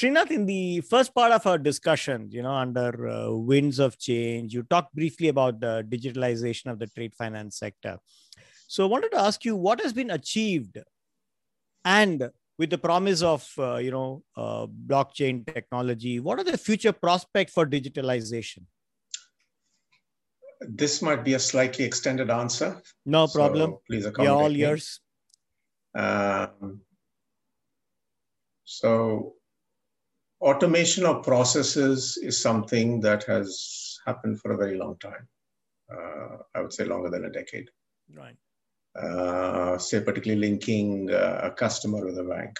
Srinath, in the first part of our discussion, you know, under uh, winds of change, you talked briefly about the digitalization of the trade finance sector. So I wanted to ask you what has been achieved and with the promise of, uh, you know, uh, blockchain technology, what are the future prospects for digitalization? This might be a slightly extended answer. No problem. So please accommodate We're all yours. Um, so automation of processes is something that has happened for a very long time. Uh, I would say longer than a decade. Right. Uh, say particularly linking uh, a customer with a bank.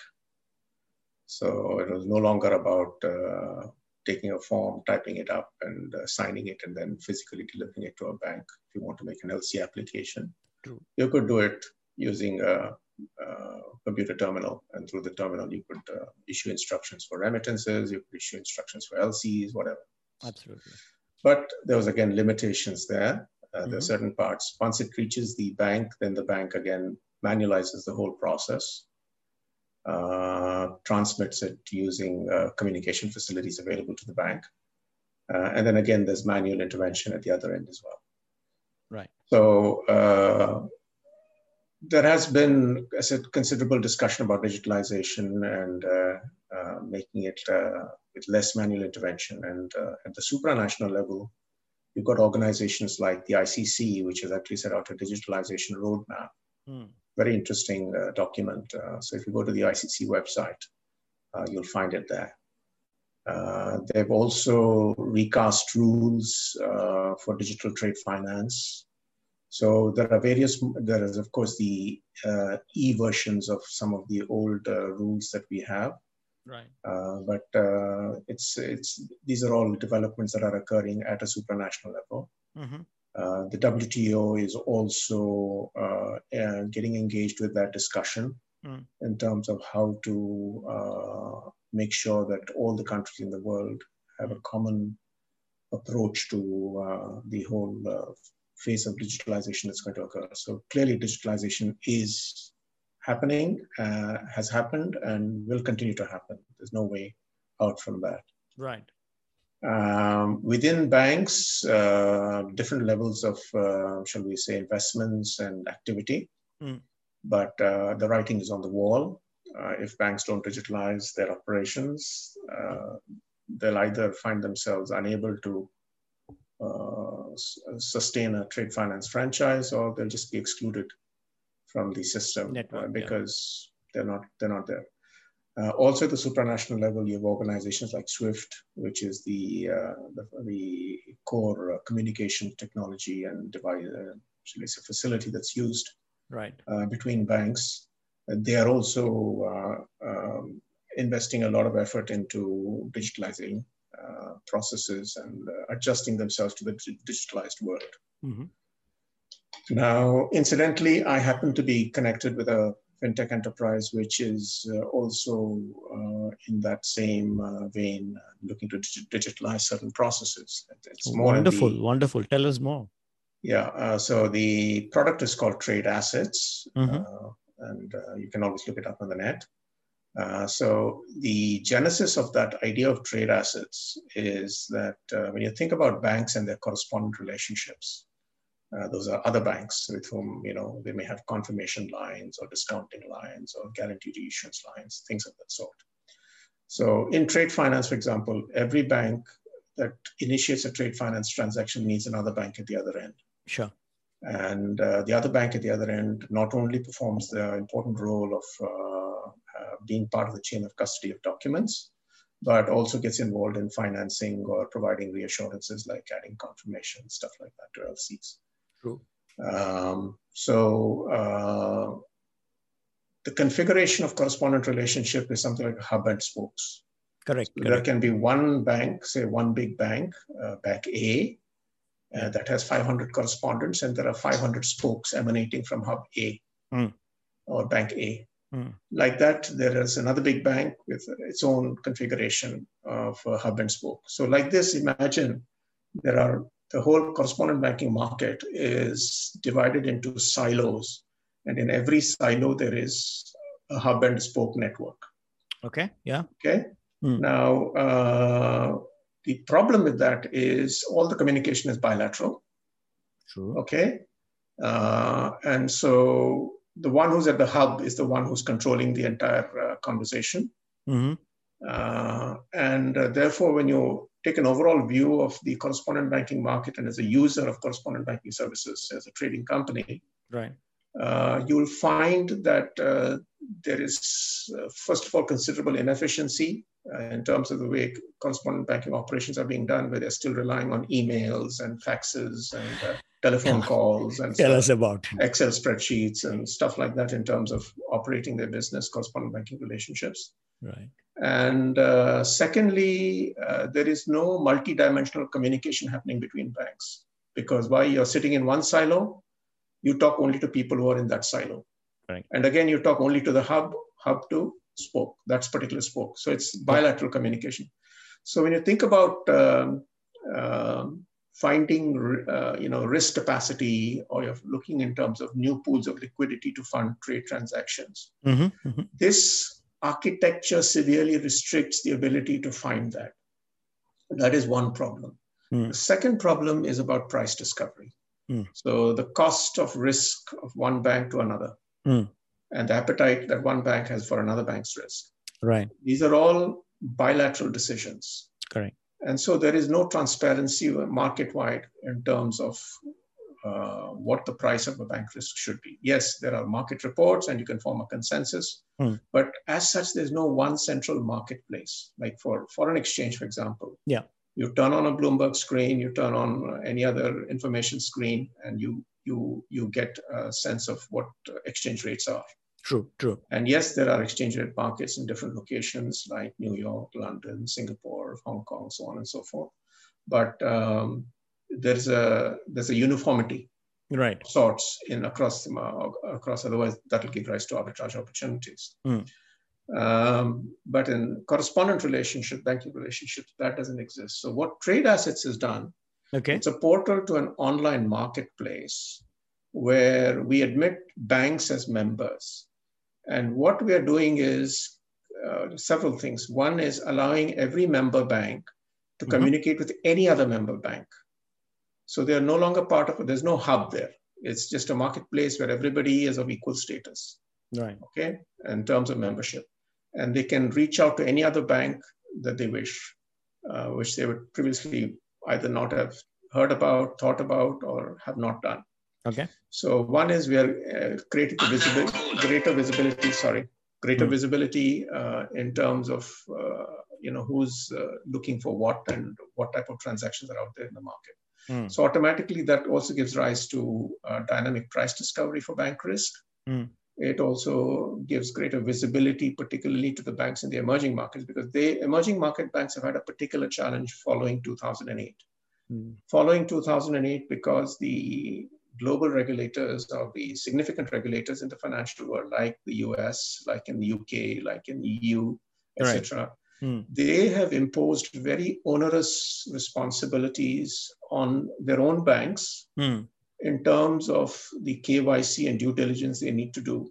So it was no longer about uh, taking a form, typing it up, and uh, signing it, and then physically delivering it to a bank. If you want to make an LC application, True. you could do it using a, a computer terminal, and through the terminal, you could uh, issue instructions for remittances, you could issue instructions for LCs, whatever. Absolutely. But there was again limitations there. Uh, There are Mhm. certain parts. Once it reaches the bank, then the bank again manualizes the whole process, uh, transmits it using uh, communication facilities available to the bank. Uh, and then again, there's manual intervention at the other end as well. Right. So uh, there has been, I said, considerable discussion about digitalization and uh, uh, making it uh, with less manual intervention. And uh, at the supranational level, you've got organizations like the ICC, which has actually set out a digitalization roadmap. Hmm. Very interesting uh, document. Uh, so if you go to the ICC website, uh, you'll find it there. Uh, they've also recast rules uh, for digital trade finance. So there are various, there is of course the uh, e versions of some of the old uh, rules that we have. Right. Uh, but uh, it's it's these are all developments that are occurring at a supranational level. Mhm. Uh, the WTO is also uh, uh, getting engaged with that discussion Mm. in terms of how to uh, make sure that all the countries in the world have a common approach to uh, the whole uh, phase of digitalization that's going to occur. So clearly, digitalization is happening, uh, has happened, and will continue to happen. There's no way out from that. Right. Um, within banks, uh, different levels of, uh, shall we say, investments and activity. Mm. But uh, the writing is on the wall. Uh, if banks don't digitalize their operations, uh, they'll either find themselves unable to uh, sustain a trade finance franchise, or they'll just be excluded from the system Network, uh, yeah. because they're not they're not there. Uh, also, at the supranational level, you have organizations like SWIFT, which is the uh, the, the core uh, communication technology and device, uh, shall I say, facility that's used Right. uh, between banks. Uh, They are also uh, um, investing a lot of effort into digitalizing uh, processes and uh, adjusting themselves to the dig- digitalized world. Mhm. Now, incidentally, I happen to be connected with a fintech enterprise which is uh, also uh, in that same uh, vein, looking to dig- digitalize certain processes. It's more in the- Wonderful. Wonderful. Tell us more. yeah, uh, so the product is called Trade Assets, Mhm. uh, and uh, you can always look it up on the net. Uh, so the genesis of that idea of trade assets is that uh, when you think about banks and their correspondent relationships, uh, those are other banks with whom you know they may have confirmation lines or discounting lines or guaranteed issuance lines, things of that sort. So in trade finance, for example, every bank that initiates a trade finance transaction needs another bank at the other end. Sure. And uh, the other bank at the other end not only performs the important role of uh, uh, being part of the chain of custody of documents, but also gets involved in financing or providing reassurances like adding confirmation, stuff like that to LCs. True. Um, so uh, the configuration of correspondent relationship is something like hub and spokes. Correct. So there can be one bank, say one big bank, uh, bank A, uh, that has 500 correspondents, and there are 500 spokes emanating from hub A Hmm. or bank A. Hmm. Like that, there is another big bank with its own configuration of hub and spoke. So, like this, imagine there are the whole correspondent banking market is divided into silos, and in every silo, there is a hub and spoke network. Okay. Yeah. Okay. Mm. Now, uh, the problem with that is all the communication is bilateral. True. Okay. Uh, and so the one who's at the hub is the one who's controlling the entire uh, conversation. Mm-hmm. Uh, and uh, therefore, when you take an overall view of the correspondent banking market and as a user of correspondent banking services as a trading company, right, uh, you will find that uh, there is, uh, first of all, considerable inefficiency in terms of the way correspondent banking operations are being done, where they're still relying on emails and faxes and telephone calls and tell us about Excel spreadsheets and stuff like that in terms of operating their business correspondent banking relationships. Right. And uh, secondly, uh, there is no multi-dimensional communication happening between banks because while you're sitting in one silo, you talk only to people who are in that silo. Right. And again, you talk only to the hub, hub to spoke, that's particular spoke. So it's bilateral communication. So when you think about um, um, finding uh, you know risk capacity or you're looking in terms of new pools of liquidity to fund trade transactions mm-hmm, mm-hmm. this architecture severely restricts the ability to find that that is one problem mm. the second problem is about price discovery mm. so the cost of risk of one bank to another mm. And the appetite that one bank has for another bank's risk right these are all bilateral decisions correct and so there is no transparency market wide in terms of uh, what the price of a bank risk should be. Yes, there are market reports and you can form a consensus, Hmm. but as such, there's no one central marketplace. Like for foreign exchange, for example. Yeah. You turn on a Bloomberg screen, you turn on any other information screen, and you you you get a sense of what exchange rates are. True, true. And yes, there are exchange rate markets in different locations like New York, London, Singapore, Hong Kong, so on and so forth. But um, there's a there's a uniformity, right? Sorts in across the across. Otherwise, that will give rise to arbitrage opportunities. Mm. Um, but in correspondent relationship, banking relationships, that doesn't exist. So what Trade Assets has done, okay, it's a portal to an online marketplace where we admit banks as members and what we are doing is uh, several things. One is allowing every member bank to mm-hmm. communicate with any other member bank. So they are no longer part of it. There's no hub there. It's just a marketplace where everybody is of equal status. Right. Okay. In terms of membership. And they can reach out to any other bank that they wish, uh, which they would previously either not have heard about, thought about, or have not done. Okay. So one is we are uh, creating visibility, greater visibility. Sorry, greater mm. visibility uh, in terms of uh, you know who's uh, looking for what and what type of transactions are out there in the market. Mm. So automatically that also gives rise to uh, dynamic price discovery for bank risk. Mm. It also gives greater visibility, particularly to the banks in the emerging markets, because they emerging market banks have had a particular challenge following 2008. Hmm. Following 2008, because the global regulators or the significant regulators in the financial world, like the US, like in the UK, like in the EU, etc., right. hmm. they have imposed very onerous responsibilities on their own banks hmm. In terms of the KYC and due diligence they need to do.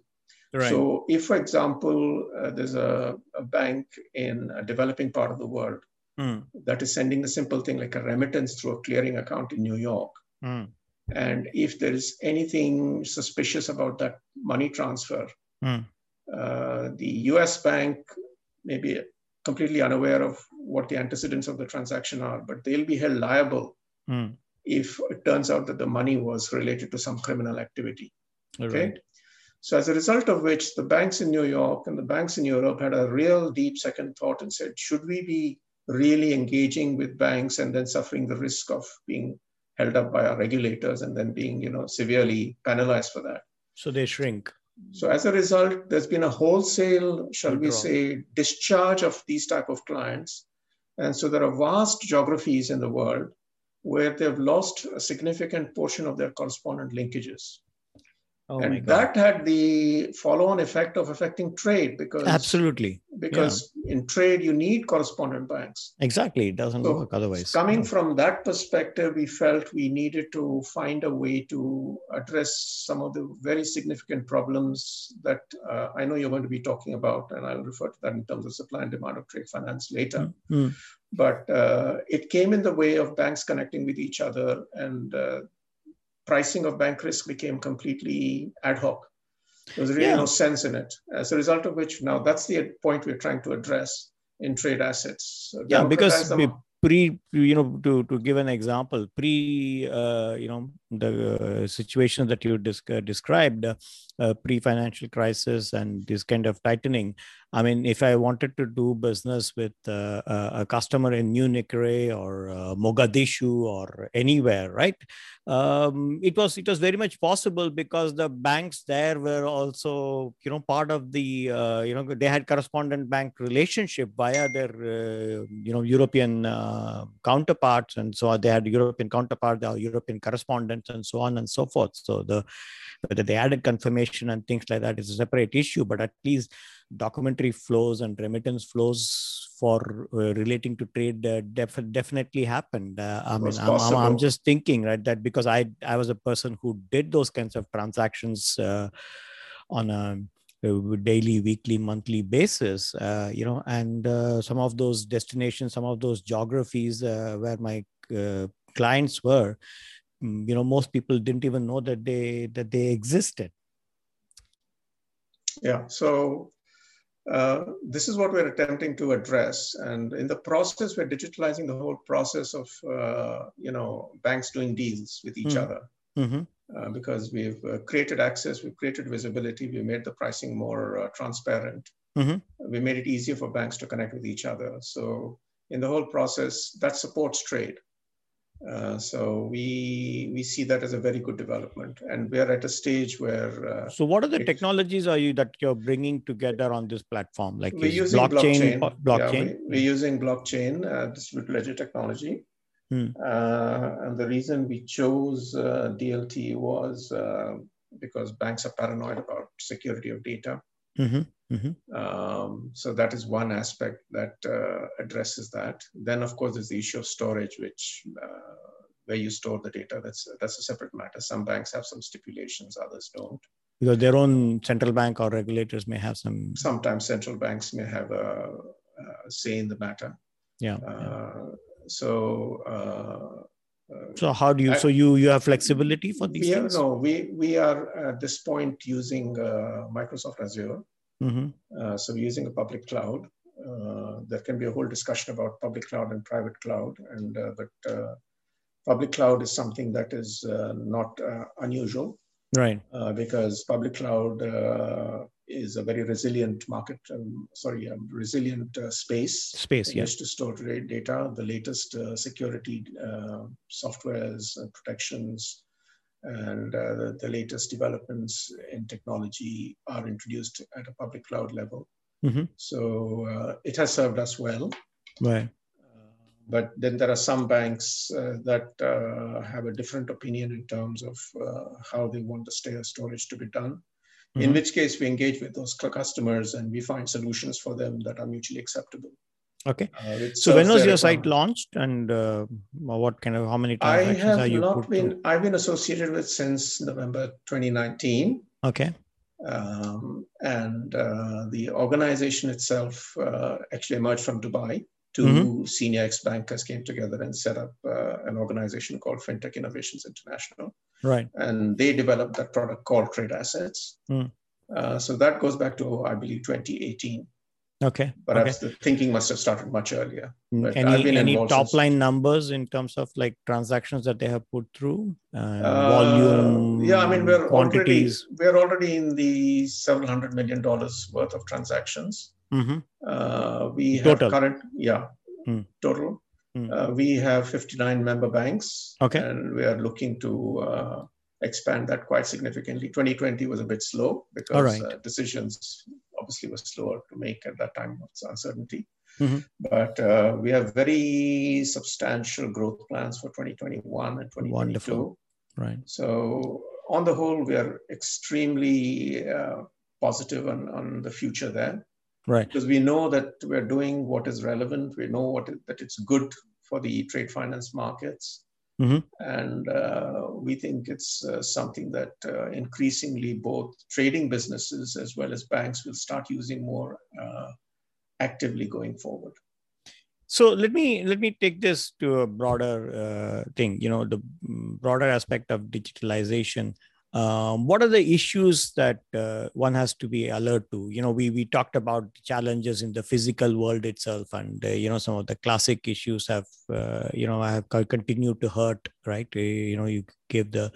Right. So, if, for example, uh, there's a, a, bank in a developing part of the world hmm. that is sending a simple thing like a remittance through a clearing account in New York, hmm. And if there is anything suspicious about that money transfer, mm. uh, the US bank may be completely unaware of what the antecedents of the transaction are, but they'll be held liable mm. If it turns out that the money was related to some criminal activity. Okay. Right. So, as a result of which, the banks in New York and the banks in Europe had a real deep second thought and said, should we be really engaging with banks and then suffering the risk of being held up by our regulators and then being, you know, severely penalized for that. So they shrink. So as a result, there's been a wholesale, shall we say, discharge of these type of clients. And so there are vast geographies in the world where they've lost a significant portion of their correspondent linkages. Oh and that had the follow-on effect of affecting trade because absolutely because yeah. in trade you need correspondent banks. Exactly, it doesn't so work otherwise. Coming from that perspective, we felt we needed to find a way to address some of the very significant problems that uh, I know you're going to be talking about, and I'll refer to that in terms of supply and demand of trade finance later. Mm-hmm. But uh, it came in the way of banks connecting with each other and uh, pricing of bank risk became completely ad hoc. There was really yeah. no sense in it. As a result of which, now that's the point we're trying to address in trade assets. So yeah, because pre, you know, to, to give an example, pre, uh, you know, the uh, situation that you uh, described, uh, pre-financial crisis and this kind of tightening, I mean, if I wanted to do business with uh, a customer in Munich or uh, Mogadishu or anywhere, right? Um, it was it was very much possible because the banks there were also you know part of the uh, you know they had correspondent bank relationship via their uh, you know European uh, counterparts, and so they had European counterpart, their European correspondents, and so on and so forth. So the whether they added confirmation and things like that is a separate issue, but at least documentary flows and remittance flows for uh, relating to trade uh, def- definitely happened. Uh, I mean, I'm, I'm, I'm, just thinking, right, that because I I was a person who did those kinds of transactions uh, on a daily weekly monthly basis uh, you know and uh, some of those destinations some of those geographies uh, where my uh, clients were you know most people didn't even know that they that they existed yeah so uh, this is what we're attempting to address. And in the process, we're digitalizing the whole process of, uh, you know, banks doing deals with each mm other. Mm-hmm. Uh, because we've uh, created access, we've created visibility, we made the pricing more uh, transparent. Mm-hmm. We made it easier for banks to connect with each other. So in the whole process, that supports trade. Uh, so we we see that as a very good development, and we are at a stage where. Uh, so, what are the technologies are you that you're bringing together on this platform? Like we're using blockchain, blockchain. blockchain? Yeah, we, are using blockchain, uh, distributed ledger technology, hmm. Uh, and the reason we chose uh, DLT was because banks are paranoid about security of data. Mm-hmm. Mm-hmm. Um, so that is one aspect that uh, addresses that. Then, of course, there's the issue of storage, which uh, where you store the data. That's that's a separate matter. Some banks have some stipulations, others don't. Because their own central bank or regulators may have some. Sometimes central banks may have a, a say in the matter. Yeah. Uh, yeah. So. Uh, so how do you? I, so you you have flexibility for these things? no, we we are at this point using uh, Microsoft Azure. Mm-hmm. Uh, so we're using a public cloud. Uh, there can be a whole discussion about public cloud and private cloud, and uh, but uh, public cloud is something that is uh, not uh, unusual, right? because public cloud is a very resilient market, um, sorry, a resilient space. Space, yes. to store data, the latest security softwares and protections and uh, the, the, latest developments in technology are introduced at a public cloud level. Mm-hmm. So uh, it has served us well. Right. Uh, but then there are some banks uh, that uh, have a different opinion in terms of uh, how they want the storage to be done. Mm-hmm. In which case, we engage with those customers and we find solutions for them that are mutually acceptable. Okay. Uh, so when was your site launched, and uh, what kind of how many transactions I have you not been. I've been associated with since November 2019. Okay. Um, and uh, the organization itself uh, actually emerged from Dubai. 2 mm-hmm. senior ex bankers came together and set up uh, an organization called FinTech Innovations International. Right. And they developed that product called Trade Assets. Mm. Uh, so that goes back to I believe 2018. Okay. Perhaps okay. the thinking must have started much earlier. Mm, any any top line numbers in terms of like transactions that they have put through, uh, uh, volume? Yeah, I mean we're quantities. already we're already in the several hundred million dollars worth of transactions. Mm-hmm. Uh, we have total. current yeah mm. total. Mm. Uh, we have 59 member banks. Okay. And we are looking to uh, expand that quite significantly. 2020 was a bit slow because right. Uh, decisions obviously were slower to make at that time of uncertainty. Mm-hmm. But uh, we have very substantial growth plans for 2021 and 2022. Wonderful. Right. So on the whole, we are extremely uh, positive on, on the future there. Right. Because we know that we're doing what is relevant. We know what that it's good for the trade finance markets. Mm-hmm. And uh, we think it's uh, something that uh, increasingly both trading businesses as well as banks will start using more uh, actively going forward. So let me let me take this to a broader uh, thing. You know, the broader aspect of digitalization um, what are the issues that uh, one has to be alert to you know we we talked about challenges in the physical world itself and uh, you know some of the classic issues have uh, you know have continued to hurt right uh, you know you gave the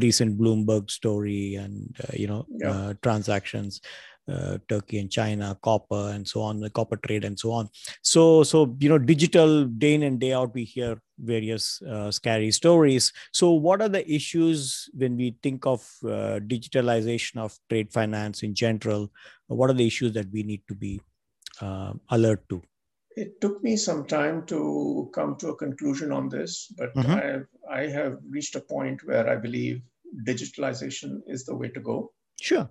recent bloomberg story and uh, you know yeah. Uh, transactions uh, Turkey and China, copper and so on, the copper trade and so on. So, so you know, digital day in and day out, we hear various uh, scary stories. So, what are the issues when we think of uh, digitalization of trade finance in general? What are the issues that we need to be uh, alert to? It took me some time to come to a conclusion on this, but mm-hmm. I, have, I have reached a point where I believe digitalization is the way to go. Sure.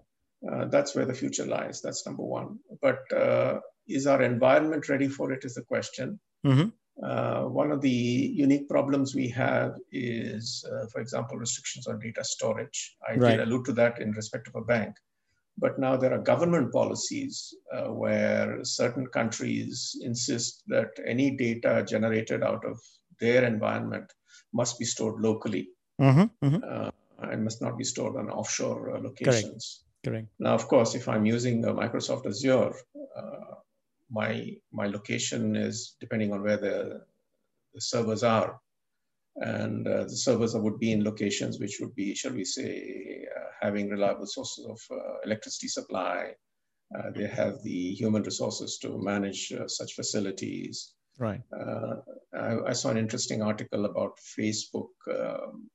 Uh, that's where the future lies. That's number one. But uh, is our environment ready for it? Is the question. Mm-hmm. Uh, one of the unique problems we have is, uh, for example, restrictions on data storage. I right. did allude to that in respect of a bank. But now there are government policies uh, where certain countries insist that any data generated out of their environment must be stored locally mm-hmm. Mm-hmm. and must not be stored on offshore locations. Correct. Now, of course, if I'm using Microsoft Azure, uh, my my location is depending on where the, the servers are, and uh, the servers would be in locations which would be, shall we say, uh, having reliable sources of uh, electricity supply. Uh, they have the human resources to manage uh, such facilities. Right. I, I, saw an interesting article about Facebook um,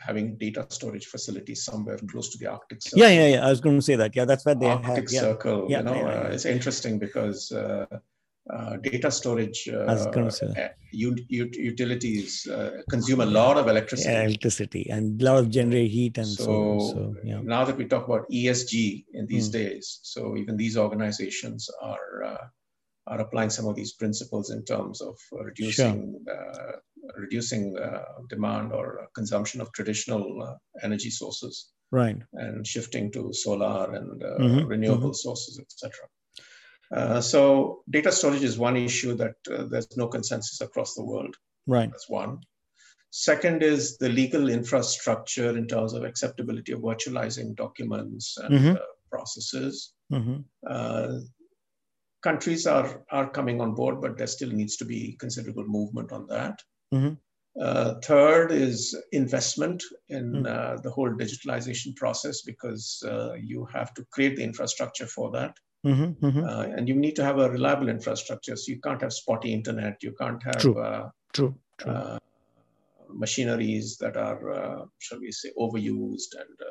having data storage facilities somewhere close to the Arctic Circle. Yeah, yeah, yeah. I was going to say that. Yeah, that's where they Arctic have. Yeah. Circle. Yeah, you know, yeah, uh, it's interesting because uh, uh, data storage uh, utilities uh, consume a lot of electricity. Electricity and a lot of generate heat and so. so, so yeah. Now that we talk about ESG in these mm. days, so even these organizations are uh, are applying some of these principles in terms of reducing sure reducing uh, demand or consumption of traditional uh, energy sources right and shifting to solar and uh, mm-hmm. renewable mm-hmm. sources etc uh, so data storage is one issue that uh, there's no consensus across the world right that's one second is the legal infrastructure in terms of acceptability of virtualizing documents and mm-hmm. Uh, processes mm-hmm. countries are are coming on board but there still needs to be considerable movement on that Mm-hmm. Uh, third is investment in mm-hmm. uh, the whole digitalization process because uh, you have to create the infrastructure for that. Mm-hmm, mm-hmm. Uh, and you need to have a reliable infrastructure. So you can't have spotty internet. You can't have true, uh, true, true. Uh, machineries that are, shall we say, overused and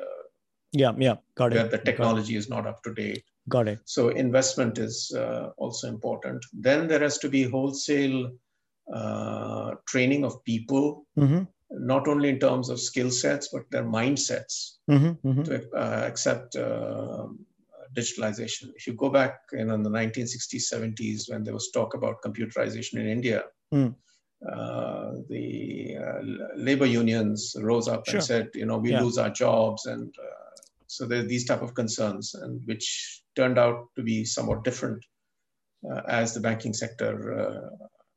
yeah, yeah, got it. The technology is not up to date. Got it. So investment is also important. Then there has to be wholesale uh, training of people, mm-hmm. not only in terms of skill sets, but their mindsets mm-hmm, mm-hmm. to uh, accept uh, digitalization. If you go back in, in, the 1960s, 70s, when there was talk about computerization in India, mm. the uh, labor unions rose up sure. and said, you know, we yeah. lose our jobs. And uh, so there are these type of concerns, and which turned out to be somewhat different as the banking sector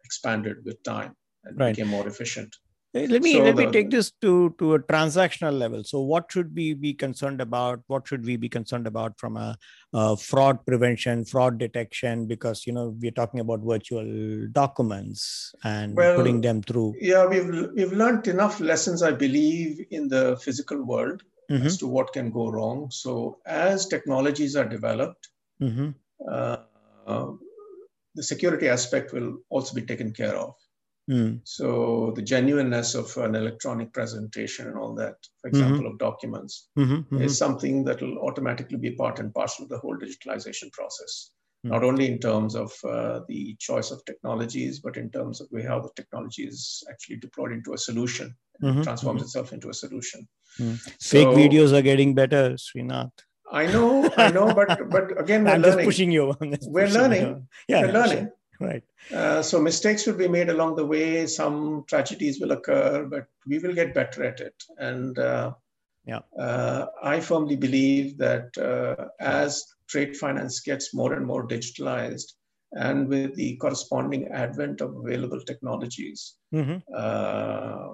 expanded with time and right. became more efficient. Let me so let the, me take this to to a transactional level. So, what should we be concerned about? What should we be concerned about from a, a fraud prevention, fraud detection? Because you know we're talking about virtual documents and well, putting them through. Yeah, we've we've learned enough lessons, I believe, in the physical world mm-hmm. as to what can go wrong. So, as technologies are developed, mm-hmm. uh, uh, the security aspect will also be taken care of. Mm. So the genuineness of an electronic presentation and all that, for mm-hmm. example, mm-hmm. of documents, mm-hmm, mm-hmm. is something that will automatically be part and parcel of the whole digitalization process. mm. not only in terms of uh, the choice of technologies, but in terms of how the technology is actually deployed into a solution, mm-hmm. transforms mm-hmm. itself into a solution. Mm. So, Fake videos are getting better, Srinath. I know, I know, but but again, we're I'm learning. just pushing you. we're learning. You. Yeah, we're learning. Sure. Right. Uh, so mistakes will be made along the way. Some tragedies will occur, but we will get better at it. And uh, yeah, uh, I firmly believe that uh, as trade finance gets more and more digitalized, and with the corresponding advent of available technologies, mm-hmm. uh,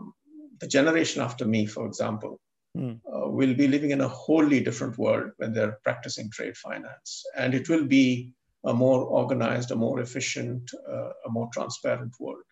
the generation after me, for example, mm. uh, will be living in a wholly different world when they're practicing trade finance. And it will be a more organized, a more efficient, uh, a more transparent world.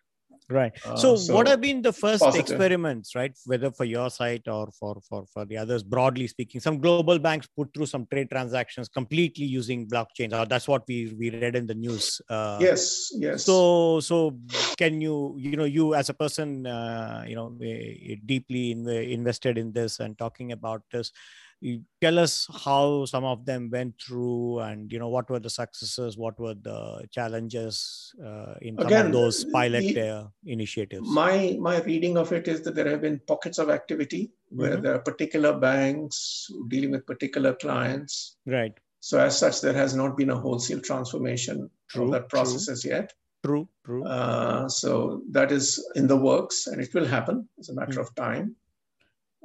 Right. Uh, so, so, what have been the first positive. experiments, right? Whether for your site or for, for, for the others, broadly speaking, some global banks put through some trade transactions completely using blockchain. Uh, that's what we, we read in the news. Uh, yes, yes. So, so can you, you know, you as a person, uh, you know, eh, deeply in, invested in this and talking about this, you tell us how some of them went through and you know what were the successes what were the challenges uh, in Again, some of those pilot the, uh, initiatives my my reading of it is that there have been pockets of activity where mm-hmm. there are particular banks dealing with particular clients right so as such there has not been a wholesale transformation of that process true. as yet true true uh, so that is in the works and it will happen it's a matter mm-hmm. of time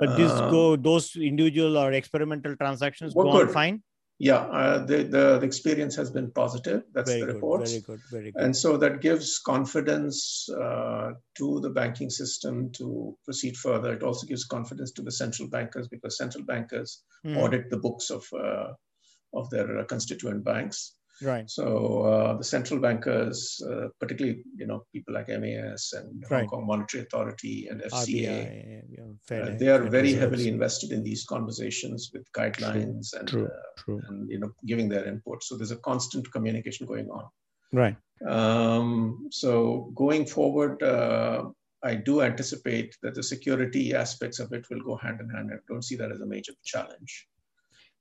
but these uh, go those individual or experimental transactions go on fine. Yeah, uh, the, the, the experience has been positive. That's very the report. Very good, very good. And so that gives confidence uh, to the banking system to proceed further. It also gives confidence to the central bankers because central bankers mm. audit the books of uh, of their constituent banks. Right. So uh, the central bankers, uh, particularly you know people like MAS and right. Hong Kong Monetary Authority and FCA, yeah, uh, they are very heavily invested in these conversations with guidelines true, and, true, uh, true. and you know giving their input. So there's a constant communication going on. Right. Um, so going forward, uh, I do anticipate that the security aspects of it will go hand in hand. I don't see that as a major challenge.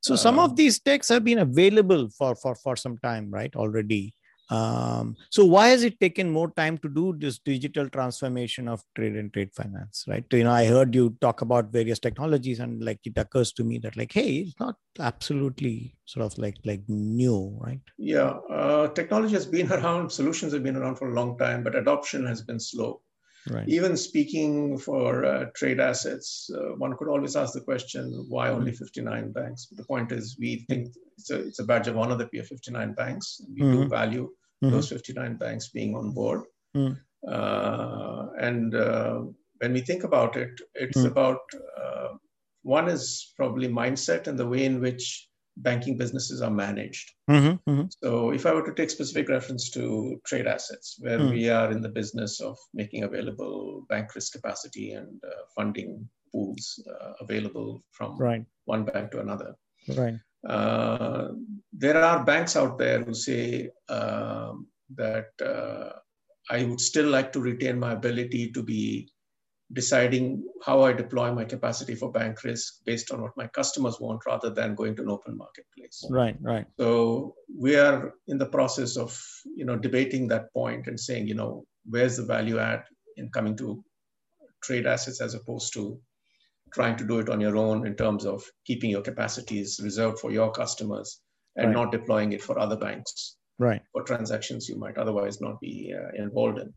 So some of um, these techs have been available for for for some time, right? Already. Um, so why has it taken more time to do this digital transformation of trade and trade finance, right? You know, I heard you talk about various technologies, and like it occurs to me that like, hey, it's not absolutely sort of like like new, right? Yeah, uh, technology has been around, solutions have been around for a long time, but adoption has been slow. Right. Even speaking for uh, trade assets, uh, one could always ask the question, why only mm-hmm. 59 banks? But the point is, we think it's a, it's a badge of honor that we have 59 banks. We mm-hmm. do value mm-hmm. those 59 banks being on board. Mm. Uh, and uh, when we think about it, it's mm. about uh, one is probably mindset and the way in which banking businesses are managed. Mm-hmm, mm-hmm. So, if I were to take specific reference to trade assets, where mm. we are in the business of making available bank risk capacity and uh, funding pools uh, available from right. one bank to another. Right. Uh, there are banks out there who say um, that uh, I would still like to retain my ability to be deciding how I deploy my capacity for bank risk based on what my customers want rather than going to an open marketplace. Right, right. So we are in the process of, you know, debating that point and saying, you know, where's the value add in coming to trade assets as opposed to trying to do it on your own in terms of keeping your capacities reserved for your customers and right. not deploying it for other banks right for transactions you might otherwise not be uh, involved in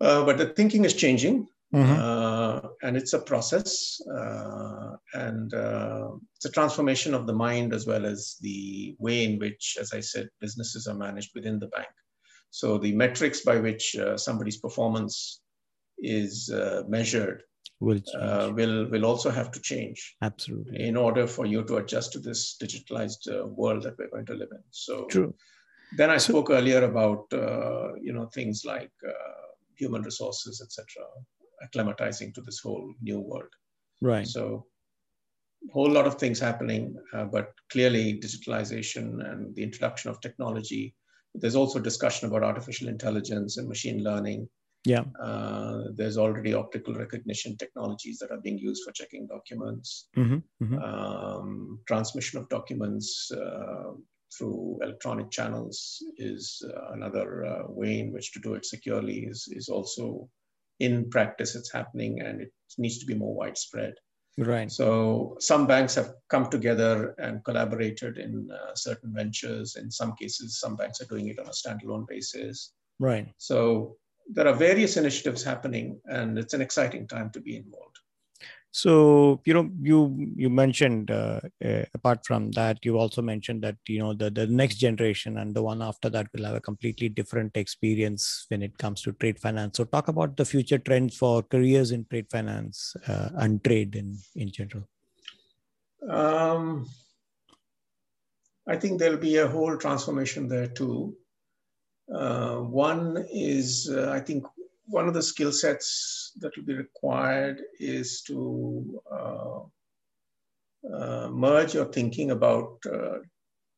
uh, but the thinking is changing Mm-hmm. Uh, and it's a process uh, and uh, it's a transformation of the mind as well as the way in which, as I said, businesses are managed within the bank. So the metrics by which uh, somebody's performance is uh, measured will, uh, will will also have to change. Absolutely. In order for you to adjust to this digitalized world that we're going to live in. So true. Then I spoke earlier about you know things like human resources, etc acclimatizing to this whole new world. Right. So, a whole lot of things happening, uh, but clearly digitalization and the introduction of technology. There's also discussion about artificial intelligence and machine learning. Yeah. Uh, there's already optical recognition technologies that are being used for checking documents, mm-hmm, mm-hmm. Um, transmission of documents, uh, through electronic channels is uh, another uh, way in which to do it securely is, is also in practice it's happening and it needs to be more widespread. Right. So some banks have come together and collaborated in uh, certain ventures. In some cases some banks are doing it on a standalone basis. Right. So there are various initiatives happening and it's an exciting time to be involved so you know you you mentioned uh, uh, apart from that you also mentioned that you know the, the next generation and the one after that will have a completely different experience when it comes to trade finance. So talk about the future trends for careers in trade finance uh, and trade in in general. Um, i think there'll be a whole transformation there too. Uh, one is uh, i think one of the skill sets that will be required is to uh, uh, merge your thinking about uh,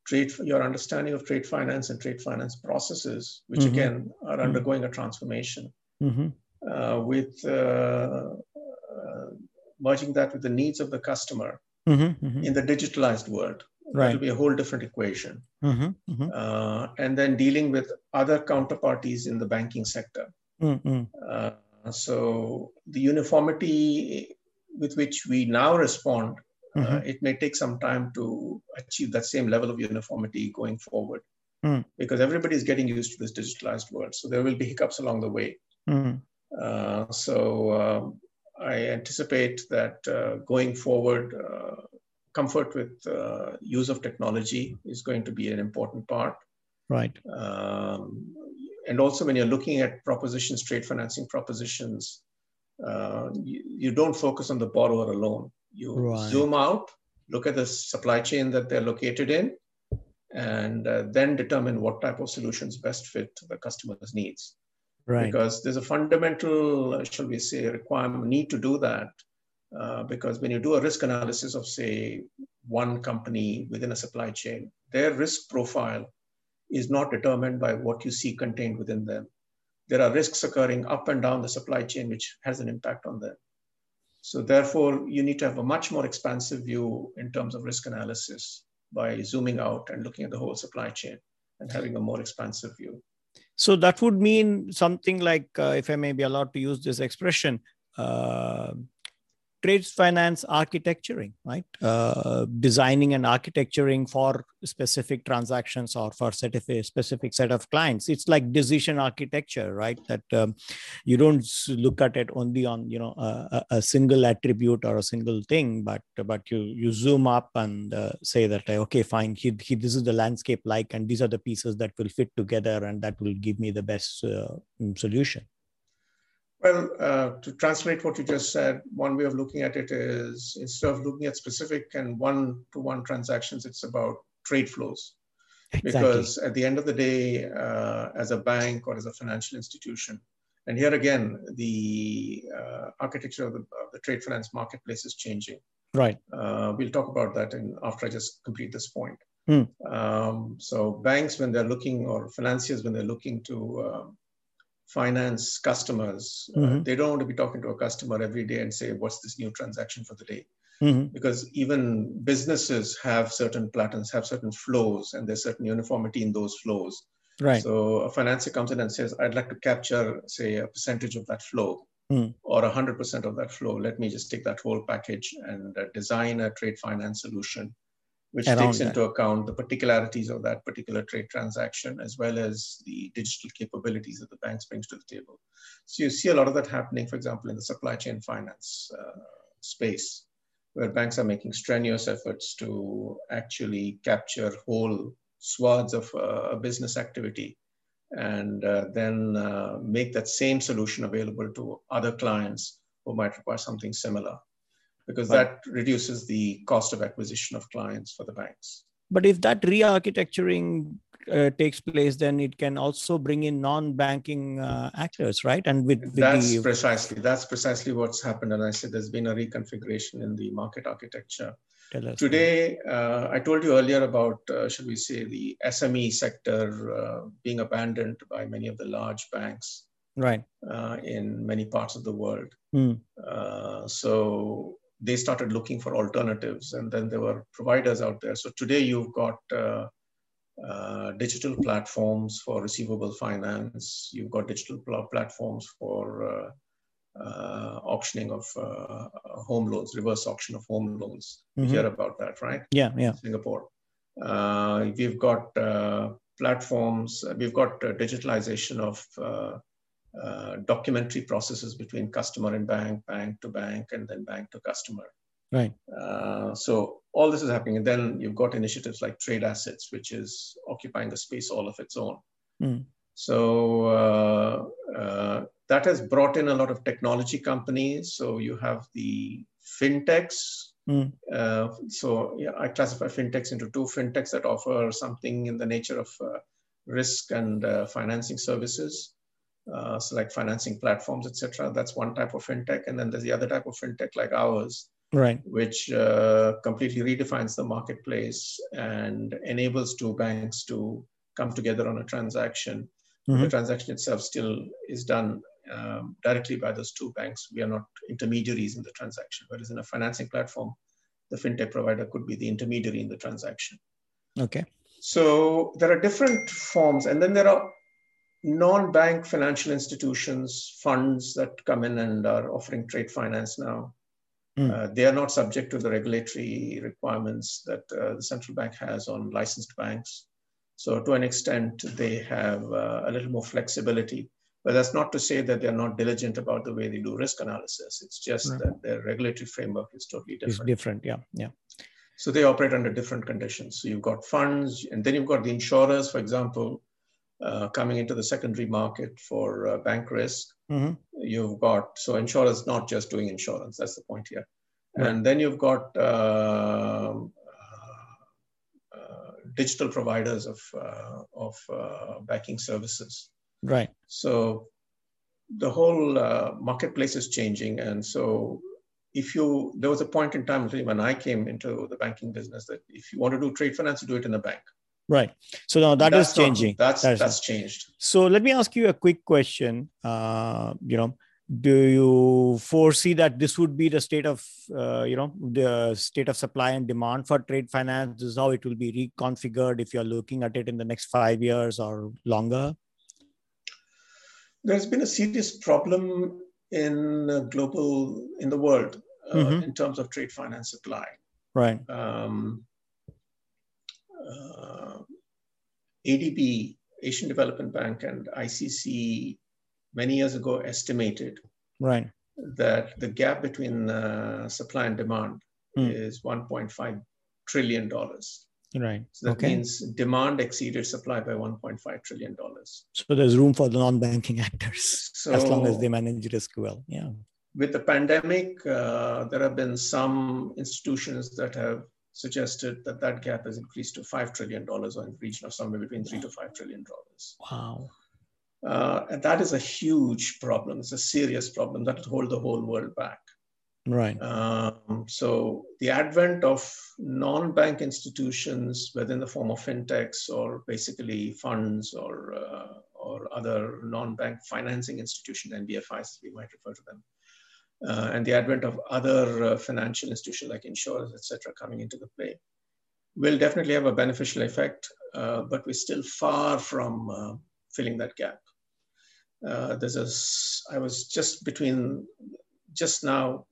trade, your understanding of trade finance and trade finance processes, which mm-hmm. again are mm-hmm. undergoing a transformation, mm-hmm. Uh, with uh, uh, merging that with the needs of the customer mm-hmm. Mm-hmm. in the digitalized world. Right. That'll be a whole different equation. Mm-hmm. and then dealing with other counterparties in the banking sector Mm-hmm. Uh, so the uniformity with which we now respond, uh, mm-hmm. uh, it may take some time to achieve that same level of uniformity going forward, mm. because everybody is getting used to this digitalized world. So there will be hiccups along the way. Mm. Uh, so um, I anticipate that uh, going forward, uh, comfort with use of technology is going to be an important part. Right. Um, and also when you're looking at propositions, trade financing propositions, uh, you, you, don't focus on the borrower alone. You right. zoom out, look at the supply chain that they're located in, and uh, then determine what type of solutions best fit the customer's needs. Right. Because there's a fundamental, uh, shall we say, requirement, need to do that. Uh, because when you do a risk analysis of, say, one company within a supply chain, their risk profile is not determined by what you see contained within them. There are risks occurring up and down the supply chain, which has an impact on them. So therefore, you need to have a much more expansive view in terms of risk analysis by zooming out and looking at the whole supply chain and having a more expansive view. So that would mean something like, uh, if I may be allowed to use this expression, uh, trade finance architecturing, right? Uh, designing and architecturing for specific transactions or for a specific set of clients. It's like decision architecture, right? That um, you don't look at it only on you know a, a, single attribute or a single thing, but but you you zoom up and uh, say that okay, fine, he, he, this is the landscape like, and these are the pieces that will fit together, and that will give me the best uh, solution. Well, uh, to translate what you just said, one way of looking at it is instead of looking at specific and one to one transactions, it's about trade flows. Exactly. Because at the end of the day, uh, as a bank or as a financial institution, and here again, the uh, architecture of the, of the, trade finance marketplace is changing. Right. Uh, we'll talk about that in, after I just complete this point. Hmm. Um, so banks, when they're looking, or financiers, when they're looking to um, finance customers. Uh, mm-hmm. Uh, they don't want to be talking to a customer every day and say, what's this new transaction for the day? Mm-hmm. Because even businesses have certain patterns, have certain flows, and there's certain uniformity in those flows. Right. So a financier comes in and says, I'd like to capture, say, a percentage of that flow mm. or 100% of that flow. Let me just take that whole package and uh, design a trade finance solution which takes that. into account the particularities of that particular trade transaction as well as the digital capabilities that the banks brings to the table. So you see a lot of that happening, for example, in the supply chain finance uh, space, where banks are making strenuous efforts to actually capture whole swaths of uh, a business activity and uh, then uh, make that same solution available to other clients who might require something similar because but, that reduces the cost of acquisition of clients for the banks. But if that re-architecturing uh, takes place, then it can also bring in non-banking uh, actors, right? And with, with that's the... precisely that's precisely what's happened. And I said there's been a reconfiguration in the market architecture. Today, uh, I told you earlier about, uh, should we say, the SME sector uh, being abandoned by many of the large banks, right, uh, in many parts of the world. Mm. so they started looking for alternatives and then there were providers out there so today you've got uh, uh, digital platforms for receivable finance. You've got digital pl- platforms for uh, uh, auctioning of uh, home loans, reverse auction of home loans. Mm-hmm. You hear about that, right? Yeah, yeah. Singapore. Uh, we've got uh, platforms. We've got digitalization of documentary processes between customer and bank, bank to bank, and then bank to customer. Right. Uh, so all this is happening, and then you've got initiatives like trade assets, which is occupying a space all of its own. Mm. So uh, uh, that has brought in a lot of technology companies. So you have the fintechs. Mm. so yeah, I classify fintechs into two fintechs that offer something in the nature of uh, risk and uh, financing services. So like financing platforms, etc. That's one type of fintech, and then there's the other type of fintech like ours, right. which uh, completely redefines the marketplace and enables two banks to come together on a transaction. Mm-hmm. the transaction itself still is done um, directly by those two banks. We are not intermediaries in the transaction. Whereas in a financing platform the fintech provider could be the intermediary in the transaction. Okay. So there are different forms. And then there are non-bank financial institutions funds that come in and are offering trade finance now Mm. Uh, they are not subject to the regulatory requirements that uh, the central bank has on licensed banks. So, to an extent, they have uh, a little more flexibility. But that's not to say that they're not diligent about the way they do risk analysis. It's just right. that their regulatory framework is totally different. It's different, yeah, yeah. So they operate under different conditions. So you've got funds, and then you've got the insurers, for example, uh, coming into the secondary market for uh, bank risk. Mm-hmm. You've got, so insurers not just doing insurance, that's the point here. Right. And then you've got um, uh, uh, digital providers of, uh, of banking services. Right. So the whole marketplace is changing. And so if you, there was a point in time when I came into the banking business that if you want to do trade finance, you do it in a bank. Right. So now that that's is changing. Not, that's that's, that's changed. So let me ask you a quick question. Uh, you know, do you foresee that this would be the state of uh, you know the state of supply and demand for trade finance? This is how it will be reconfigured if you're looking at it in the next five years or longer. There's been a serious problem in global in the world uh, mm-hmm. in terms of trade finance supply. Right. Um, ADB, Asian Development Bank, and ICC many years ago estimated right. that the gap between uh, supply and demand mm. is 1.5 trillion dollars. Right. So that okay. means demand exceeded supply by 1.5 trillion dollars. So there's room for the non-banking actors so, as long as they manage risk well. Yeah. With the pandemic, uh, there have been some institutions that have suggested that that gap has increased to $5 trillion or in the region of somewhere between 3 to $5 trillion. Wow. Uh, and that is a huge problem. It's a serious problem that would hold the whole world back. Right. Um, so the advent of non-bank institutions, whether in the form of fintechs or basically funds or uh, or other non-bank financing institutions, NBFIs, we might refer to them, uh, and the advent of other uh, financial institutions like insurers, etc., coming into the play, will definitely have a beneficial effect. Uh, but we're still far from uh, filling that gap. Uh, there's a, I was just between, just now,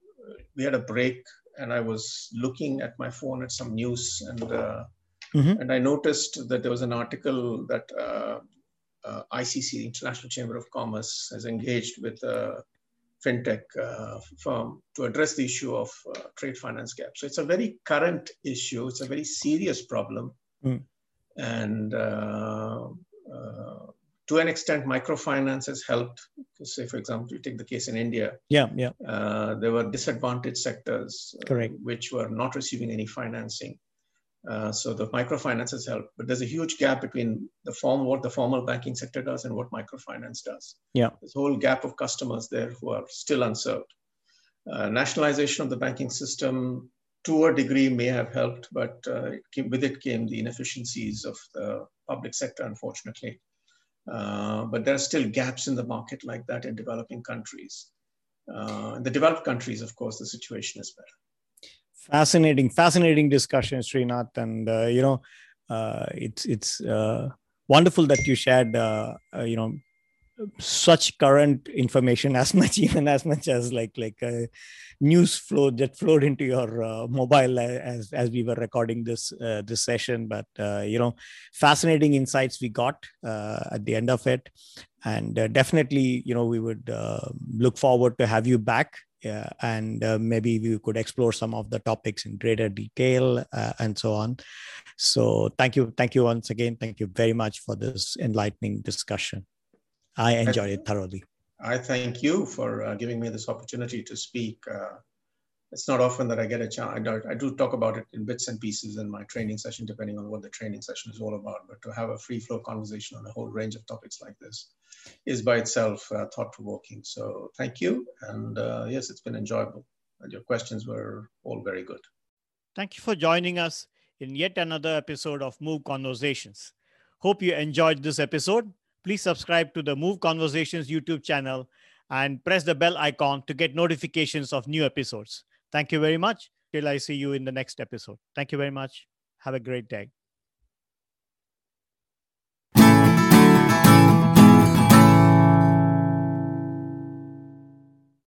we had a break, and I was looking at my phone at some news, and uh, mm-hmm. and I noticed that there was an article that ICC, International Chamber of Commerce, has engaged with fintech uh, firm to address the issue of uh, trade finance gap. So it's a very current issue. It's a very serious problem, mm. and uh, uh, to an extent, microfinance has helped. Say, for example, you take the case in India. Yeah, yeah. Uh, there were disadvantaged sectors, uh, correct, which were not receiving any financing. Uh, so the microfinance has helped, but there's a huge gap between the form what the formal banking sector does and what microfinance does. Yeah, this whole gap of customers there who are still unserved. Uh, nationalization of the banking system, to a degree, may have helped, but uh, it came, with it came the inefficiencies of the public sector, unfortunately. Uh, but there are still gaps in the market like that in developing countries. Uh, in the developed countries, of course, the situation is better fascinating fascinating discussion srinath. And uh, you know uh, it's it's uh, wonderful that you shared uh, uh, you know such current information as much even as much as like like uh, news flow that flowed into your mobile as as we were recording this this session. But you know fascinating insights we got at the end of it. And definitely you know we would look forward to have you back yeah, and uh, maybe we could explore some of the topics in greater detail uh, and so on. So thank you, thank you once again. Thank you very much for this enlightening discussion. I enjoyed it thoroughly. I thank you for uh, giving me this opportunity to speak. It's not often that I get a chance. I do, I do, talk about it in bits and pieces in my training session, depending on what the training session is all about. But to have a free flow conversation on a whole range of topics like this is by itself uh, thought provoking. So thank you. And uh, yes, it's been enjoyable. And your questions were all very good. Thank you for joining us in yet another episode of Move Conversations. Hope you enjoyed this episode please subscribe to the Move Conversations YouTube channel and press the bell icon to get notifications of new episodes. Thank you very much. Till I see you in the next episode. Thank you very much. Have a great day.